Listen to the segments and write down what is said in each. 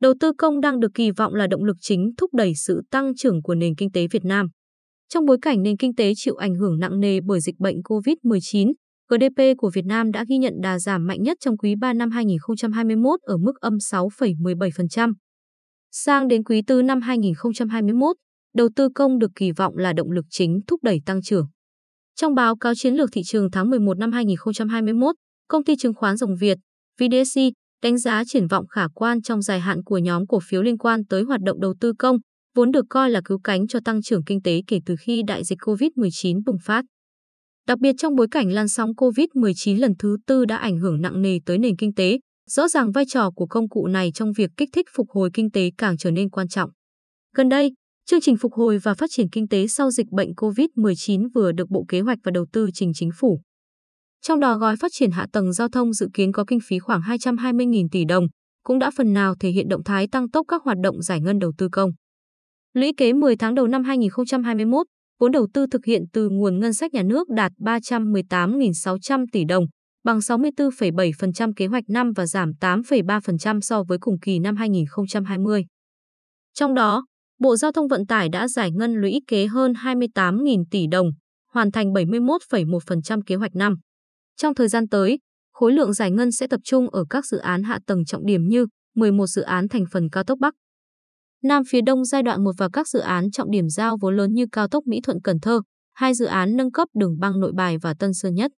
đầu tư công đang được kỳ vọng là động lực chính thúc đẩy sự tăng trưởng của nền kinh tế Việt Nam. Trong bối cảnh nền kinh tế chịu ảnh hưởng nặng nề bởi dịch bệnh COVID-19, GDP của Việt Nam đã ghi nhận đà giảm mạnh nhất trong quý 3 năm 2021 ở mức âm 6,17%. Sang đến quý 4 năm 2021, đầu tư công được kỳ vọng là động lực chính thúc đẩy tăng trưởng. Trong báo cáo chiến lược thị trường tháng 11 năm 2021, công ty chứng khoán Rồng Việt, VDC, đánh giá triển vọng khả quan trong dài hạn của nhóm cổ phiếu liên quan tới hoạt động đầu tư công, vốn được coi là cứu cánh cho tăng trưởng kinh tế kể từ khi đại dịch COVID-19 bùng phát. Đặc biệt trong bối cảnh làn sóng COVID-19 lần thứ tư đã ảnh hưởng nặng nề tới nền kinh tế, rõ ràng vai trò của công cụ này trong việc kích thích phục hồi kinh tế càng trở nên quan trọng. Gần đây, chương trình phục hồi và phát triển kinh tế sau dịch bệnh COVID-19 vừa được Bộ Kế hoạch và Đầu tư trình chính phủ. Trong đó gói phát triển hạ tầng giao thông dự kiến có kinh phí khoảng 220.000 tỷ đồng, cũng đã phần nào thể hiện động thái tăng tốc các hoạt động giải ngân đầu tư công. Lũy kế 10 tháng đầu năm 2021, vốn đầu tư thực hiện từ nguồn ngân sách nhà nước đạt 318.600 tỷ đồng, bằng 64,7% kế hoạch năm và giảm 8,3% so với cùng kỳ năm 2020. Trong đó, Bộ Giao thông Vận tải đã giải ngân lũy kế hơn 28.000 tỷ đồng, hoàn thành 71,1% kế hoạch năm. Trong thời gian tới, khối lượng giải ngân sẽ tập trung ở các dự án hạ tầng trọng điểm như 11 dự án thành phần cao tốc Bắc, Nam phía Đông giai đoạn 1 và các dự án trọng điểm giao vốn lớn như cao tốc Mỹ Thuận Cần Thơ, hai dự án nâng cấp đường băng Nội Bài và Tân Sơn Nhất.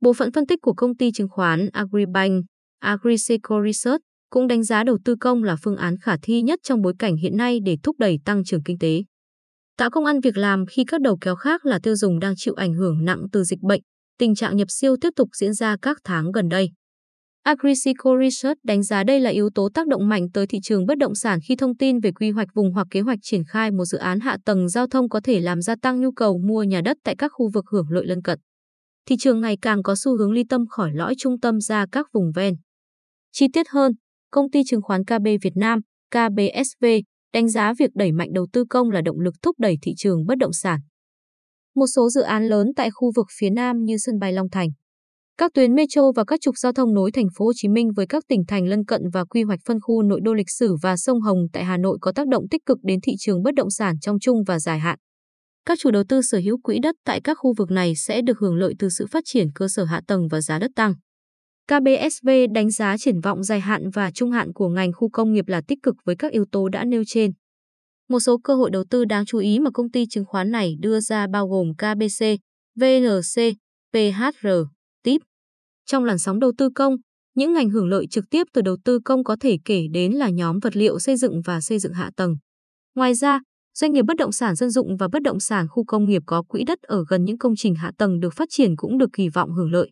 Bộ phận phân tích của công ty chứng khoán Agribank, Agriseco Research cũng đánh giá đầu tư công là phương án khả thi nhất trong bối cảnh hiện nay để thúc đẩy tăng trưởng kinh tế. Tạo công ăn việc làm khi các đầu kéo khác là tiêu dùng đang chịu ảnh hưởng nặng từ dịch bệnh, tình trạng nhập siêu tiếp tục diễn ra các tháng gần đây. Agrisico Research đánh giá đây là yếu tố tác động mạnh tới thị trường bất động sản khi thông tin về quy hoạch vùng hoặc kế hoạch triển khai một dự án hạ tầng giao thông có thể làm gia tăng nhu cầu mua nhà đất tại các khu vực hưởng lợi lân cận. Thị trường ngày càng có xu hướng ly tâm khỏi lõi trung tâm ra các vùng ven. Chi tiết hơn, công ty chứng khoán KB Việt Nam, KBSV, đánh giá việc đẩy mạnh đầu tư công là động lực thúc đẩy thị trường bất động sản. Một số dự án lớn tại khu vực phía Nam như sân bay Long Thành, các tuyến metro và các trục giao thông nối thành phố Hồ Chí Minh với các tỉnh thành lân cận và quy hoạch phân khu nội đô lịch sử và sông Hồng tại Hà Nội có tác động tích cực đến thị trường bất động sản trong chung và dài hạn. Các chủ đầu tư sở hữu quỹ đất tại các khu vực này sẽ được hưởng lợi từ sự phát triển cơ sở hạ tầng và giá đất tăng. KBSV đánh giá triển vọng dài hạn và trung hạn của ngành khu công nghiệp là tích cực với các yếu tố đã nêu trên. Một số cơ hội đầu tư đáng chú ý mà công ty chứng khoán này đưa ra bao gồm KBC, VNC, PHR, TIP. Trong làn sóng đầu tư công, những ngành hưởng lợi trực tiếp từ đầu tư công có thể kể đến là nhóm vật liệu xây dựng và xây dựng hạ tầng. Ngoài ra, doanh nghiệp bất động sản dân dụng và bất động sản khu công nghiệp có quỹ đất ở gần những công trình hạ tầng được phát triển cũng được kỳ vọng hưởng lợi.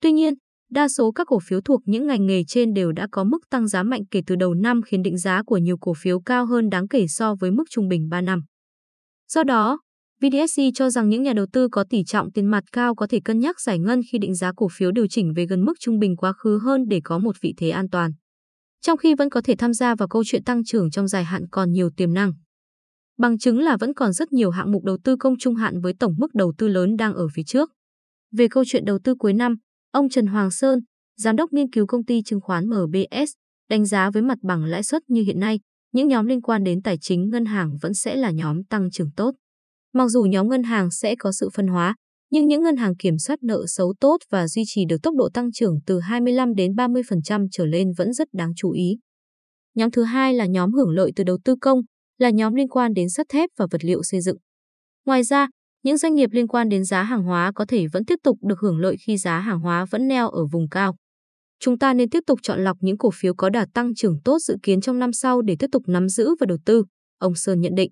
Tuy nhiên, đa số các cổ phiếu thuộc những ngành nghề trên đều đã có mức tăng giá mạnh kể từ đầu năm khiến định giá của nhiều cổ phiếu cao hơn đáng kể so với mức trung bình 3 năm. Do đó, VDSC cho rằng những nhà đầu tư có tỷ trọng tiền mặt cao có thể cân nhắc giải ngân khi định giá cổ phiếu điều chỉnh về gần mức trung bình quá khứ hơn để có một vị thế an toàn. Trong khi vẫn có thể tham gia vào câu chuyện tăng trưởng trong dài hạn còn nhiều tiềm năng. Bằng chứng là vẫn còn rất nhiều hạng mục đầu tư công trung hạn với tổng mức đầu tư lớn đang ở phía trước. Về câu chuyện đầu tư cuối năm, ông Trần Hoàng Sơn, giám đốc nghiên cứu công ty chứng khoán MBS, đánh giá với mặt bằng lãi suất như hiện nay, những nhóm liên quan đến tài chính ngân hàng vẫn sẽ là nhóm tăng trưởng tốt. Mặc dù nhóm ngân hàng sẽ có sự phân hóa, nhưng những ngân hàng kiểm soát nợ xấu tốt và duy trì được tốc độ tăng trưởng từ 25 đến 30% trở lên vẫn rất đáng chú ý. Nhóm thứ hai là nhóm hưởng lợi từ đầu tư công, là nhóm liên quan đến sắt thép và vật liệu xây dựng. Ngoài ra, những doanh nghiệp liên quan đến giá hàng hóa có thể vẫn tiếp tục được hưởng lợi khi giá hàng hóa vẫn neo ở vùng cao. Chúng ta nên tiếp tục chọn lọc những cổ phiếu có đà tăng trưởng tốt dự kiến trong năm sau để tiếp tục nắm giữ và đầu tư, ông Sơn nhận định.